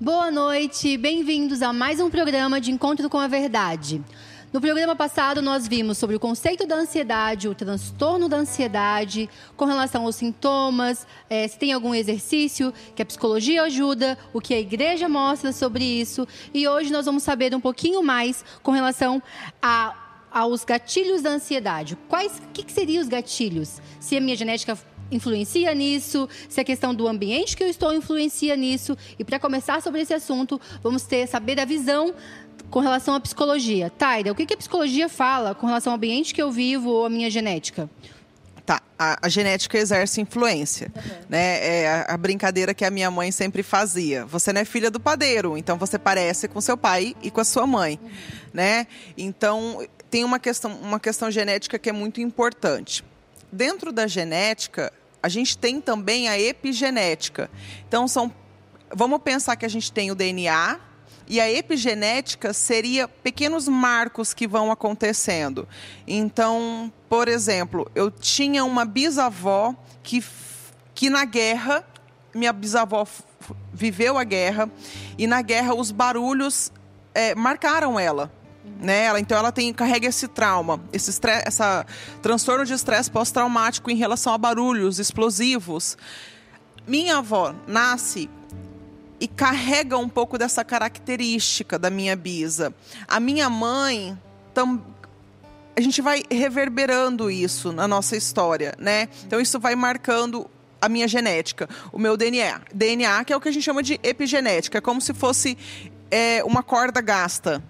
Boa noite, bem-vindos a mais um programa de Encontro com a Verdade. No programa passado, nós vimos sobre o conceito da ansiedade, o transtorno da ansiedade, com relação aos sintomas, é, se tem algum exercício que a psicologia ajuda, o que a igreja mostra sobre isso. E hoje nós vamos saber um pouquinho mais com relação a, aos gatilhos da ansiedade. Quais, que, que seriam os gatilhos? Se a minha genética influencia nisso, se a questão do ambiente que eu estou influencia nisso. E para começar sobre esse assunto, vamos ter saber a visão com relação à psicologia. Taira, o que, que a psicologia fala com relação ao ambiente que eu vivo ou à minha genética? Tá, a, a, genética exerce influência, uhum. né? É a, a, brincadeira que a minha mãe sempre fazia. Você não é filha do padeiro, então você parece com seu pai e com a sua mãe, uhum. né? Então tem uma questão, uma questão genética que é muito importante. Dentro da genética, a gente tem também a epigenética. Então são, vamos pensar que a gente tem o DNA, e a epigenética seria pequenos marcos que vão acontecendo. Então, por exemplo, eu tinha uma bisavó que, que na guerra, minha bisavó viveu a guerra, e na guerra os barulhos é, marcaram ela. Né? Ela, então ela tem carrega esse trauma, esse estresse, essa transtorno de estresse pós-traumático em relação a barulhos explosivos. Minha avó nasce e carrega um pouco dessa característica da minha bisa. A minha mãe a gente vai reverberando isso na nossa história, né? Então isso vai marcando a minha genética, o meu DNA. DNA que é o que a gente chama de epigenética, é como se fosse é, uma corda gasta.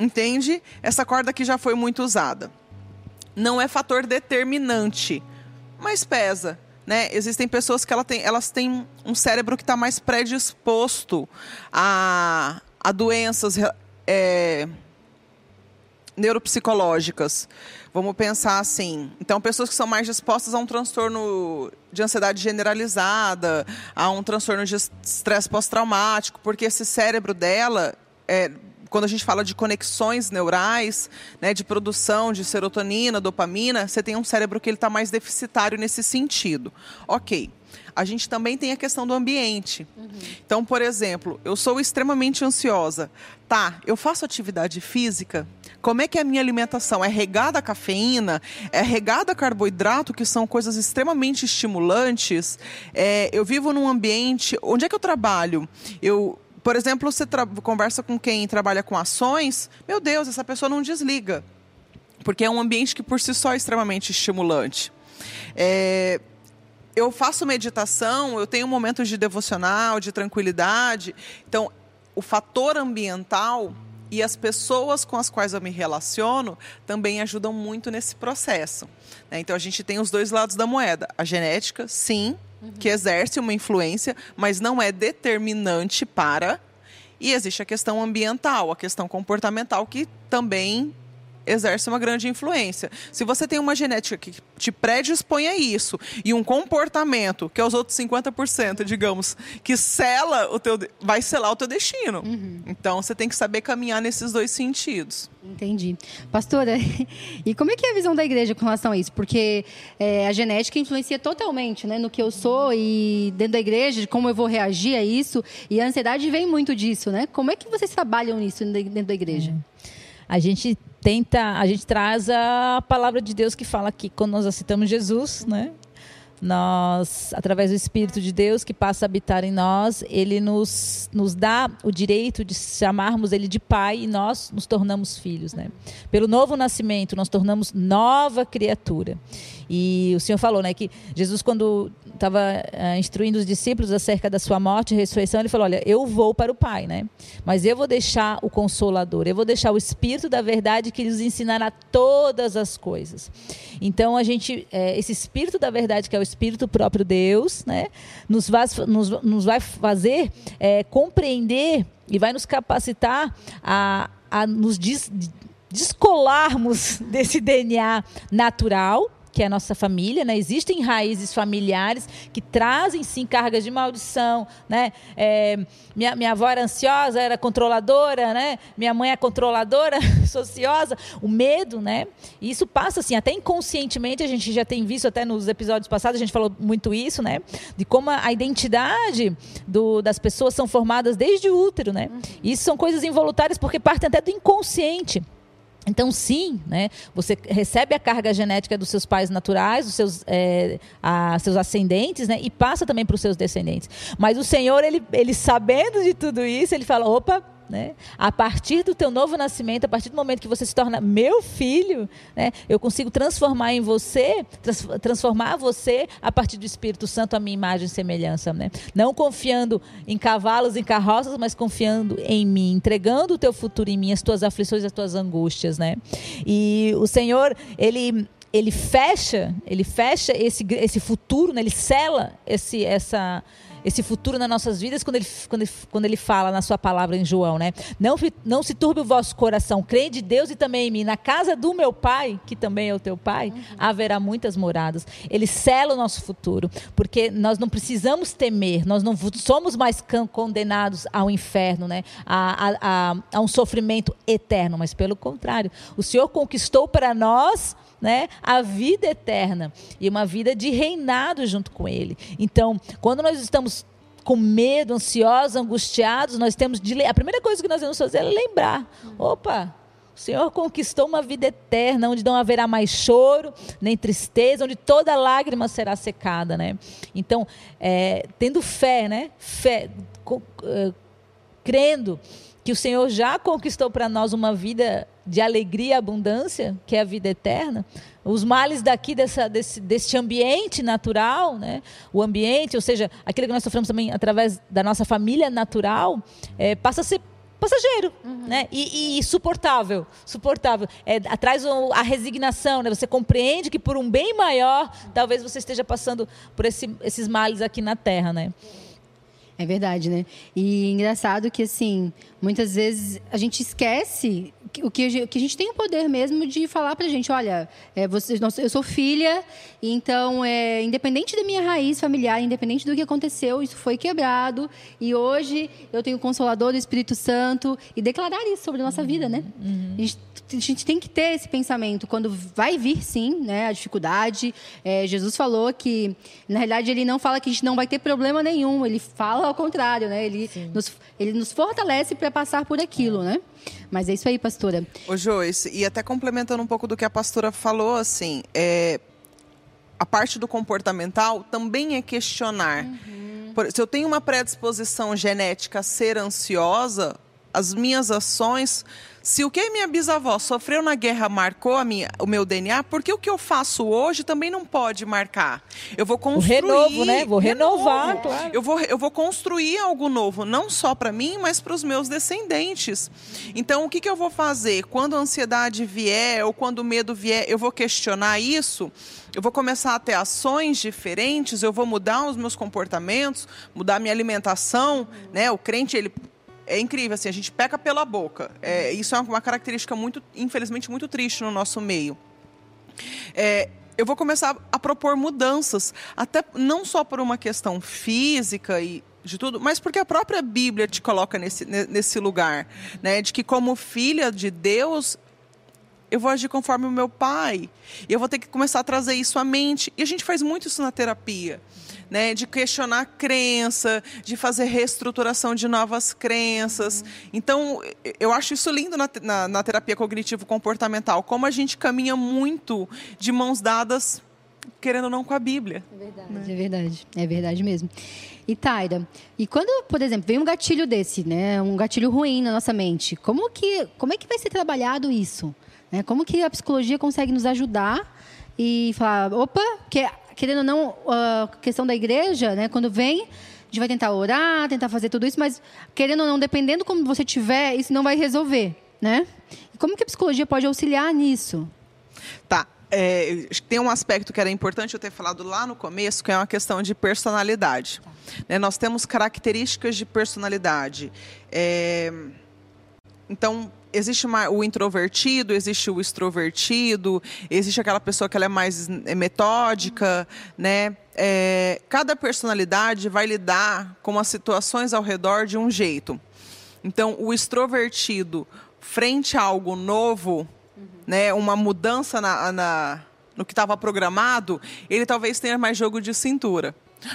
Entende? Essa corda que já foi muito usada. Não é fator determinante, mas pesa. Né? Existem pessoas que ela tem, elas têm um cérebro que está mais predisposto a, a doenças é, neuropsicológicas. Vamos pensar assim. Então, pessoas que são mais dispostas a um transtorno de ansiedade generalizada, a um transtorno de estresse pós-traumático, porque esse cérebro dela é, quando a gente fala de conexões neurais, né, de produção de serotonina, dopamina, você tem um cérebro que ele está mais deficitário nesse sentido. Ok. A gente também tem a questão do ambiente. Uhum. Então, por exemplo, eu sou extremamente ansiosa. Tá, eu faço atividade física. Como é que é a minha alimentação? É regada a cafeína? É regada a carboidrato, que são coisas extremamente estimulantes? É, eu vivo num ambiente. Onde é que eu trabalho? Eu por exemplo, você conversa com quem trabalha com ações, meu Deus, essa pessoa não desliga. Porque é um ambiente que por si só é extremamente estimulante. É, eu faço meditação, eu tenho momentos de devocional, de tranquilidade. Então, o fator ambiental e as pessoas com as quais eu me relaciono também ajudam muito nesse processo. Né? Então, a gente tem os dois lados da moeda. A genética, sim, uhum. que exerce uma influência, mas não é determinante para. E existe a questão ambiental, a questão comportamental, que também exerce uma grande influência. Se você tem uma genética que te predispõe a isso e um comportamento, que é os outros 50%, digamos, que sela o teu vai selar o teu destino. Uhum. Então você tem que saber caminhar nesses dois sentidos. Entendi. Pastora, e como é que é a visão da igreja com relação a isso? Porque é, a genética influencia totalmente né, no que eu sou e dentro da igreja, de como eu vou reagir a isso. E a ansiedade vem muito disso, né? Como é que vocês trabalham nisso dentro da igreja? A gente tenta, a gente traz a palavra de Deus que fala que quando nós aceitamos Jesus, né? Nós, através do Espírito de Deus que passa a habitar em nós, ele nos, nos dá o direito de chamarmos ele de pai e nós nos tornamos filhos, né? Pelo novo nascimento, nós tornamos nova criatura. E o Senhor falou, né, que Jesus, quando estava uh, instruindo os discípulos acerca da sua morte e ressurreição, ele falou: Olha, eu vou para o Pai, né? Mas eu vou deixar o Consolador, eu vou deixar o Espírito da verdade que lhes ensinará todas as coisas. Então, a gente, é, esse Espírito da verdade, que é o Espírito próprio Deus, né, nos vai, nos, nos vai fazer é, compreender e vai nos capacitar a, a nos des, descolarmos desse DNA natural que é a nossa família, né? Existem raízes familiares que trazem sim cargas de maldição, né? É, minha, minha avó era ansiosa, era controladora, né? Minha mãe é controladora, sociosa, o medo, né? E isso passa assim, até inconscientemente a gente já tem visto até nos episódios passados a gente falou muito isso, né? De como a identidade do, das pessoas são formadas desde o útero, né? Uhum. Isso são coisas involuntárias porque partem até do inconsciente. Então, sim, né, você recebe a carga genética dos seus pais naturais, dos seus, é, a, seus ascendentes, né, e passa também para os seus descendentes. Mas o Senhor, ele, ele sabendo de tudo isso, ele fala: opa, né? A partir do teu novo nascimento, a partir do momento que você se torna meu filho, né? eu consigo transformar em você, trans transformar você a partir do Espírito Santo a minha imagem e semelhança. Né? Não confiando em cavalos, em carroças, mas confiando em mim, entregando o teu futuro em mim, as tuas aflições, as tuas angústias. Né? E o Senhor, ele ele fecha, ele fecha esse, esse futuro, né? ele sela esse, essa, esse futuro nas nossas vidas quando ele, quando ele, quando ele fala na sua palavra em João, né? Não, não se turbe o vosso coração, crê de Deus e também em mim. Na casa do meu pai, que também é o teu pai, uhum. haverá muitas moradas. Ele sela o nosso futuro, porque nós não precisamos temer, nós não somos mais condenados ao inferno, né? A, a, a, a um sofrimento eterno, mas pelo contrário, o Senhor conquistou para nós né, a vida eterna e uma vida de reinado junto com Ele. Então, quando nós estamos com medo, ansiosos, angustiados, nós temos de a primeira coisa que nós devemos fazer é lembrar: opa, o Senhor conquistou uma vida eterna, onde não haverá mais choro, nem tristeza, onde toda lágrima será secada, né? Então, é, tendo fé, né? Fé, é, crendo que o Senhor já conquistou para nós uma vida de alegria e abundância, que é a vida eterna, os males daqui dessa, desse, desse ambiente natural, né? o ambiente, ou seja, aquilo que nós sofremos também através da nossa família natural, é, passa a ser passageiro, uhum. né? E, e, suportável, suportável. É, traz a resignação, né? Você compreende que por um bem maior, talvez você esteja passando por esse, esses males aqui na Terra, né? É verdade, né? E engraçado que, assim, muitas vezes a gente esquece o que, a gente tem o poder mesmo de falar pra gente, olha, é, você, eu sou filha, então, é, independente da minha raiz familiar, independente do que aconteceu, isso foi quebrado, e hoje eu tenho o Consolador do Espírito Santo, e declarar isso sobre a nossa uhum, vida, né? Uhum. A, gente, a, gente, tem que ter esse pensamento, quando vai vir, sim, né, a dificuldade, é, Jesus falou que, na realidade, ele não fala que a gente não vai ter problema nenhum, ele fala ao contrário, né? Ele, nos, ele nos fortalece para passar por aquilo, né? Mas é isso aí, pastora. Ô, Joyce, e até complementando um pouco do que a pastora falou, assim, é, a parte do comportamental também é questionar. Uhum. Por, se eu tenho uma predisposição genética a ser ansiosa, as minhas ações se o que minha bisavó sofreu na guerra marcou a minha, o meu DNA, por que o que eu faço hoje também não pode marcar? Eu vou construir. O renovo, né? Vou renovar, renovo. claro. Eu vou, eu vou construir algo novo, não só para mim, mas para os meus descendentes. Então, o que, que eu vou fazer? Quando a ansiedade vier ou quando o medo vier, eu vou questionar isso? eu vou começar a ter ações diferentes, eu vou mudar os meus comportamentos, mudar minha alimentação, né? O crente ele é incrível, assim, a gente peca pela boca. É, isso é uma característica muito, infelizmente, muito triste no nosso meio. É, eu vou começar a propor mudanças, até não só por uma questão física e de tudo, mas porque a própria Bíblia te coloca nesse, nesse lugar, né? De que como filha de Deus, eu vou agir conforme o meu pai. Eu vou ter que começar a trazer isso à mente. E a gente faz muito isso na terapia né, de questionar a crença, de fazer reestruturação de novas crenças. Então, eu acho isso lindo na, na, na terapia cognitivo-comportamental, como a gente caminha muito de mãos dadas, querendo ou não, com a Bíblia. É verdade, né? é verdade, é verdade mesmo. E Taira, e quando, por exemplo, vem um gatilho desse, né, um gatilho ruim na nossa mente, como que, como é que vai ser trabalhado isso? Né? Como que a psicologia consegue nos ajudar e falar, opa, que querendo ou não, a questão da igreja, né, quando vem, a gente vai tentar orar, tentar fazer tudo isso, mas querendo ou não, dependendo como você tiver, isso não vai resolver, né? E como que a psicologia pode auxiliar nisso? Tá. É, tem um aspecto que era importante eu ter falado lá no começo, que é uma questão de personalidade. Né, nós temos características de personalidade. É, Então, existe uma, o introvertido, existe o extrovertido, existe aquela pessoa que ela é mais é, metódica, né? É, cada personalidade vai lidar com as situações ao redor de um jeito. Então, o extrovertido, frente a algo novo, uhum. né, uma mudança na, na no que estava programado, ele talvez tenha mais jogo de cintura.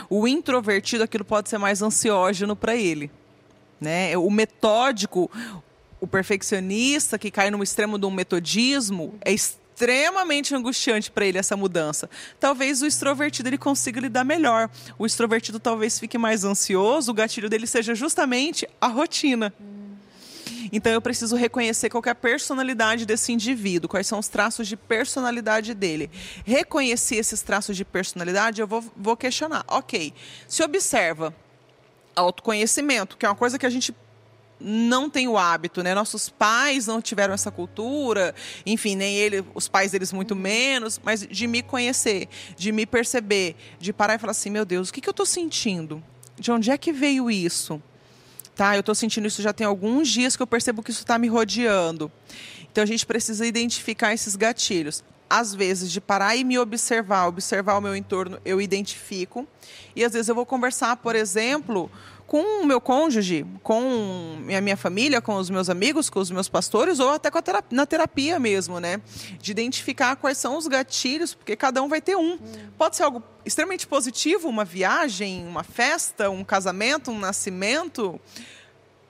O introvertido, aquilo pode ser mais ansiógeno para ele. Né? O metódico, o perfeccionista que cai no extremo de um metodismo, é extremamente angustiante para ele essa mudança. Talvez o extrovertido ele consiga lidar melhor. O extrovertido talvez fique mais ansioso, o gatilho dele seja justamente a rotina. Então eu preciso reconhecer qual é a personalidade desse indivíduo, quais são os traços de personalidade dele. Reconhecer esses traços de personalidade, eu vou, vou questionar. Ok, se observa autoconhecimento, que é uma coisa que a gente não tem o hábito, né? Nossos pais não tiveram essa cultura, enfim, nem ele, os pais deles muito menos, mas de me conhecer, de me perceber, de parar e falar assim, meu Deus, o que, que eu estou sentindo? De onde é que veio isso? tá? Eu estou sentindo isso já tem alguns dias que eu percebo que isso está me rodeando. Então a gente precisa identificar esses gatilhos. Às vezes, de parar e me observar, observar o meu entorno, eu identifico. E às vezes eu vou conversar, por exemplo, com o meu cônjuge, com a minha família, com os meus amigos, com os meus pastores, ou até terapia, na terapia mesmo, né? De identificar quais são os gatilhos, porque cada um vai ter um. Hum. Pode ser algo extremamente positivo, uma viagem, uma festa, um casamento, um nascimento,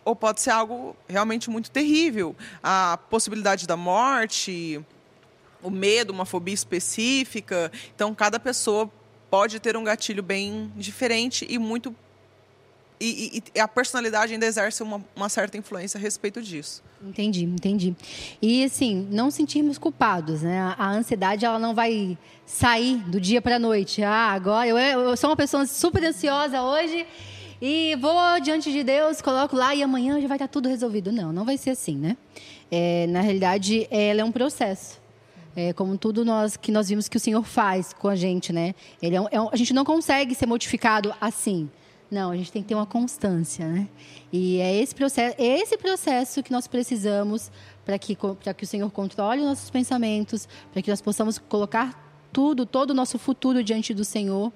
ou pode ser algo realmente muito terrível. A possibilidade da morte, o medo, uma fobia específica. Então, cada pessoa pode ter um gatilho bem diferente e muito e, e, a personalidade ainda exerce uma, uma, certa influência a respeito disso. Entendi, entendi. E assim, não sentirmos culpados, né? A, ansiedade ela não vai sair do dia para a noite. Ah, agora eu, eu sou uma pessoa super ansiosa hoje e vou diante de Deus, coloco lá e amanhã já vai estar tudo resolvido. Não, não vai ser assim, né? É, na realidade, ela é um processo. É, como tudo nós que nós vimos que o Senhor faz com a gente, né? Ele é é a gente não consegue ser modificado assim. Não, a gente tem que ter uma constância, né? E é esse processo, é esse processo que nós precisamos para que, que o Senhor controle nossos pensamentos, para que nós possamos colocar tudo, todo o nosso futuro diante do Senhor.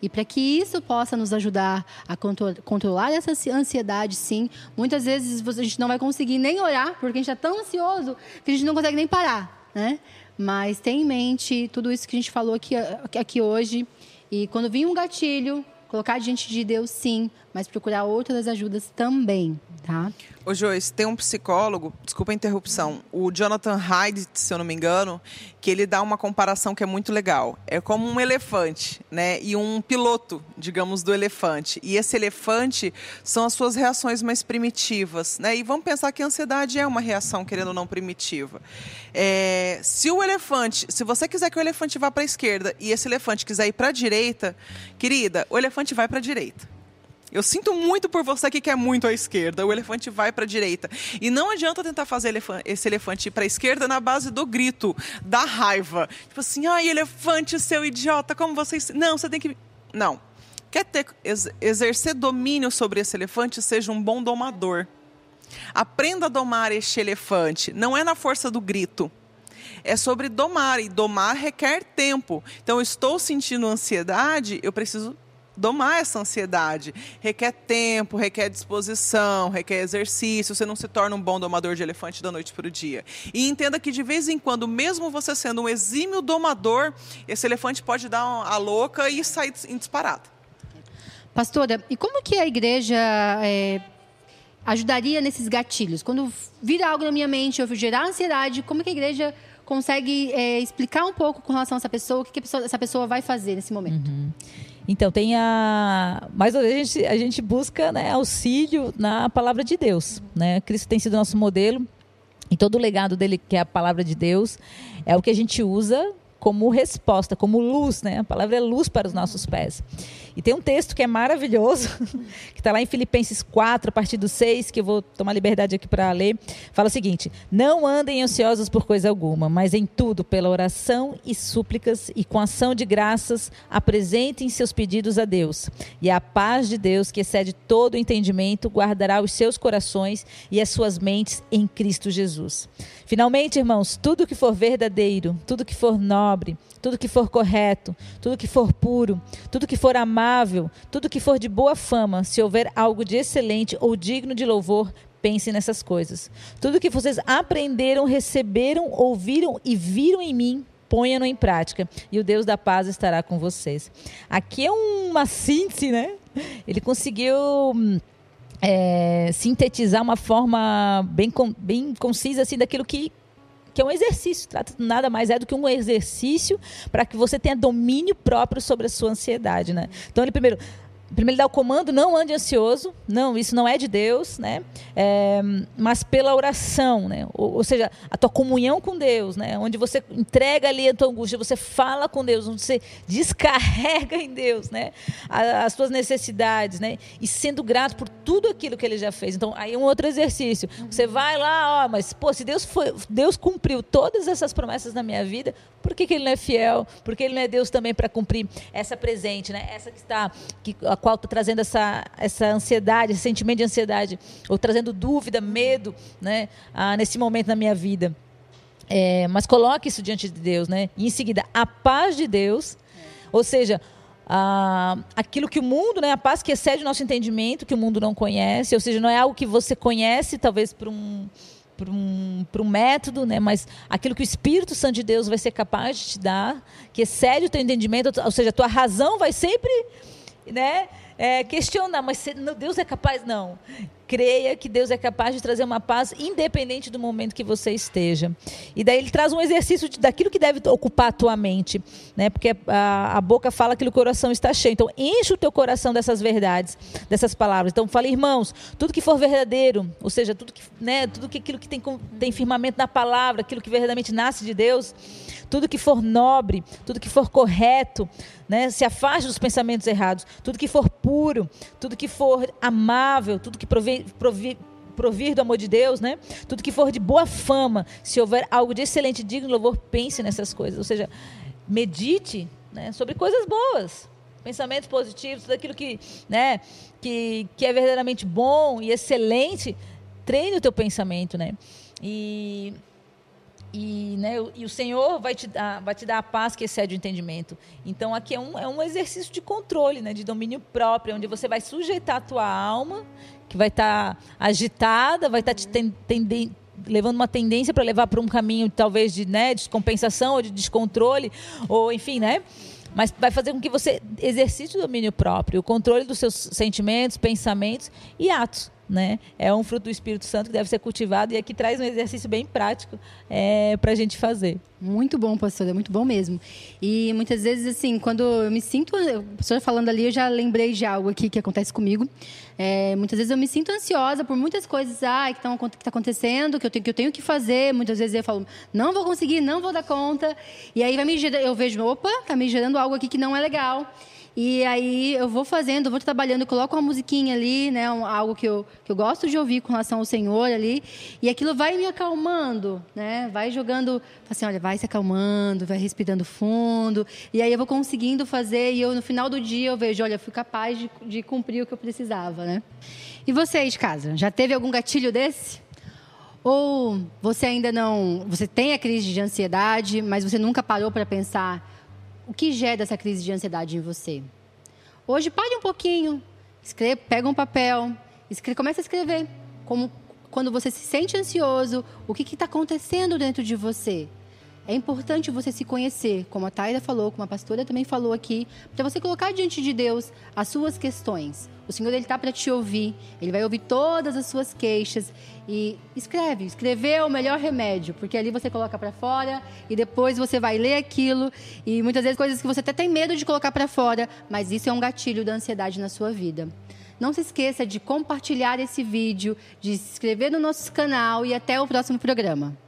E para que isso possa nos ajudar a controlar essa ansiedade, sim. Muitas vezes a gente não vai conseguir nem orar, porque a gente está tão ansioso que a gente não consegue nem parar, né? Mas tenha em mente tudo isso que a gente falou aqui, aqui hoje. E quando vir um gatilho, Colocar diante de Deus, sim, mas procurar outras ajudas também, tá? Ô Joyce, tem um psicólogo, desculpa a interrupção, o Jonathan Hyde, se eu não me engano, que ele dá uma comparação que é muito legal. É como um elefante, né? E um piloto, digamos, do elefante. E esse elefante são as suas reações mais primitivas, né? E vamos pensar que a ansiedade é uma reação, querendo ou não, primitiva. É, se o elefante, se você quiser que o elefante vá para a esquerda e esse elefante quiser ir para a direita, querida, o elefante vai para a direita. Eu sinto muito por você que quer muito à esquerda. O elefante vai para a direita. E não adianta tentar fazer esse elefante ir para a esquerda na base do grito, da raiva. Tipo assim, ai, elefante, seu idiota, como você. Não, você tem que. Não. Quer ter, exercer domínio sobre esse elefante, seja um bom domador. Aprenda a domar este elefante. Não é na força do grito é sobre domar, e domar requer tempo. Então, estou sentindo ansiedade, eu preciso domar essa ansiedade. Requer tempo, requer disposição, requer exercício. Você não se torna um bom domador de elefante da noite para o dia. E entenda que de vez em quando, mesmo você sendo um exímio domador, esse elefante pode dar a louca e sair em disparada. Pastora, e como que a igreja é, ajudaria nesses gatilhos? Quando vira algo na minha mente, eu gerar ansiedade, como que a igreja consegue é, explicar um pouco com relação a essa pessoa, o que, que pessoa, essa pessoa vai fazer nesse momento? Uhum. Então tem a. Mais uma vez a gente, a gente busca né, auxílio na palavra de Deus. Né? Cristo tem sido nosso modelo. E todo o legado dele, que é a palavra de Deus, é o que a gente usa como resposta, como luz, né? A palavra é luz para os nossos pés. E tem um texto que é maravilhoso, que está lá em Filipenses 4, a partir do 6, que eu vou tomar liberdade aqui para ler. Fala o seguinte: Não andem ansiosos por coisa alguma, mas em tudo, pela oração e súplicas e com ação de graças, apresentem seus pedidos a Deus. E a paz de Deus, que excede todo o entendimento, guardará os seus corações e as suas mentes em Cristo Jesus. Finalmente, irmãos, tudo que for verdadeiro, tudo que for nobre, tudo que for correto, tudo que for puro, tudo que for amável, tudo que for de boa fama, se houver algo de excelente ou digno de louvor, pense nessas coisas. Tudo que vocês aprenderam, receberam, ouviram e viram em mim, ponham-no em prática, e o Deus da paz estará com vocês. Aqui é uma síntese, né? Ele conseguiu é, sintetizar uma forma bem, bem concisa assim daquilo que que é um exercício, trata nada mais é do que um exercício para que você tenha domínio próprio sobre a sua ansiedade, né? Então ele primeiro primeiro ele dá o comando, não ande ansioso, não, isso não é de Deus, né? É, mas pela oração, né? Ou, ou, seja, a tua comunhão com Deus, né? Onde você entrega ali a tua angústia, você fala com Deus, onde você descarrega em Deus, né? As, as tuas necessidades, né? E sendo grato por tudo aquilo que Ele já fez. Então, aí um outro exercício. Você vai lá, ó, mas pô, se Deus foi, Deus cumpriu todas essas promessas na minha vida, por que, que Ele não é fiel? Por que Ele não é Deus também para cumprir essa presente, né? Essa que está que a qual estou trazendo essa, essa ansiedade, esse sentimento de ansiedade, ou trazendo dúvida, medo, né, ah, nesse momento na minha vida. É, mas coloque isso diante de Deus, né? E em seguida, a paz de Deus, ou seja, ah, aquilo que o mundo, né, a paz que excede o nosso entendimento, que o mundo não conhece, ou seja, não é algo que você conhece, talvez por um, por um, por um método, né, mas aquilo que o Espírito Santo de Deus vai ser capaz de te dar, que excede o teu entendimento, ou seja, a tua razão vai sempre né? É, questionar, mas Deus é capaz? Não. Creia que Deus é capaz de trazer uma paz independente do momento que você esteja. E daí ele traz um exercício de, daquilo que deve ocupar a tua mente, né? Porque a, a boca fala aquilo que o coração está cheio. Então enche o teu coração dessas verdades, dessas palavras. Então fala, irmãos, tudo que for verdadeiro, ou seja, tudo que, né, tudo que aquilo que tem, tem firmamento na palavra, aquilo que verdadeiramente nasce de Deus, tudo que for nobre, tudo que for correto, né? se afaste dos pensamentos errados, tudo que for puro, tudo que for amável, tudo que provir, provir, provir do amor de Deus, né? Tudo que for de boa fama, se houver algo de excelente, digno louvor, pense nessas coisas. Ou seja, medite né, sobre coisas boas, pensamentos positivos, tudo aquilo que, né, que, que é verdadeiramente bom e excelente, treine o teu pensamento, né? E e, né, e o Senhor vai te, dar, vai te dar a paz que excede o entendimento. Então, aqui é um, é um exercício de controle, né, de domínio próprio, onde você vai sujeitar a tua alma, que vai estar tá agitada, vai estar tá te ten, levando uma tendência para levar para um caminho, talvez, de né, descompensação ou de descontrole, ou enfim, né? Mas vai fazer com que você exercite o domínio próprio, o controle dos seus sentimentos, pensamentos e atos né? É um fruto do Espírito Santo que deve ser cultivado e aqui traz um exercício bem prático é, para a gente fazer. Muito bom, pastor, é muito bom mesmo. E muitas vezes, assim, quando eu me sinto, a pastora falando ali, eu já lembrei de algo aqui que acontece comigo. É, muitas vezes eu me sinto ansiosa por muitas coisas ah, que estão que tá acontecendo, que eu, tenho, que eu tenho que fazer. Muitas vezes eu falo, não vou conseguir, não vou dar conta. E aí vai me eu vejo, opa, tá me gerando algo aqui que não é legal. E aí eu vou fazendo, vou trabalhando, coloco uma musiquinha ali, né, um, algo que eu, que eu gosto de ouvir com relação ao Senhor ali, e aquilo vai me acalmando, né? Vai jogando, assim, olha, vai se acalmando, vai respirando fundo, e aí eu vou conseguindo fazer e eu no final do dia eu vejo, olha, fui capaz de, de cumprir o que eu precisava, né? E você de casa, já teve algum gatilho desse? Ou você ainda não, você tem a crise de ansiedade, mas você nunca parou para pensar o que gera essa crise de ansiedade em você? Hoje, pare um pouquinho, escreve, pega um papel, escreve, começa a escrever. Como, quando você se sente ansioso, o que está acontecendo dentro de você? É importante você se conhecer, como a Taira falou, como a pastora também falou aqui, para você colocar diante de Deus as suas questões. O Senhor ele está para te ouvir, ele vai ouvir todas as suas queixas e escreve. Escrever é o melhor remédio, porque ali você coloca para fora e depois você vai ler aquilo e muitas vezes coisas que você até tem medo de colocar para fora, mas isso é um gatilho da ansiedade na sua vida. Não se esqueça de compartilhar esse vídeo, de se inscrever no nosso canal e até o próximo programa.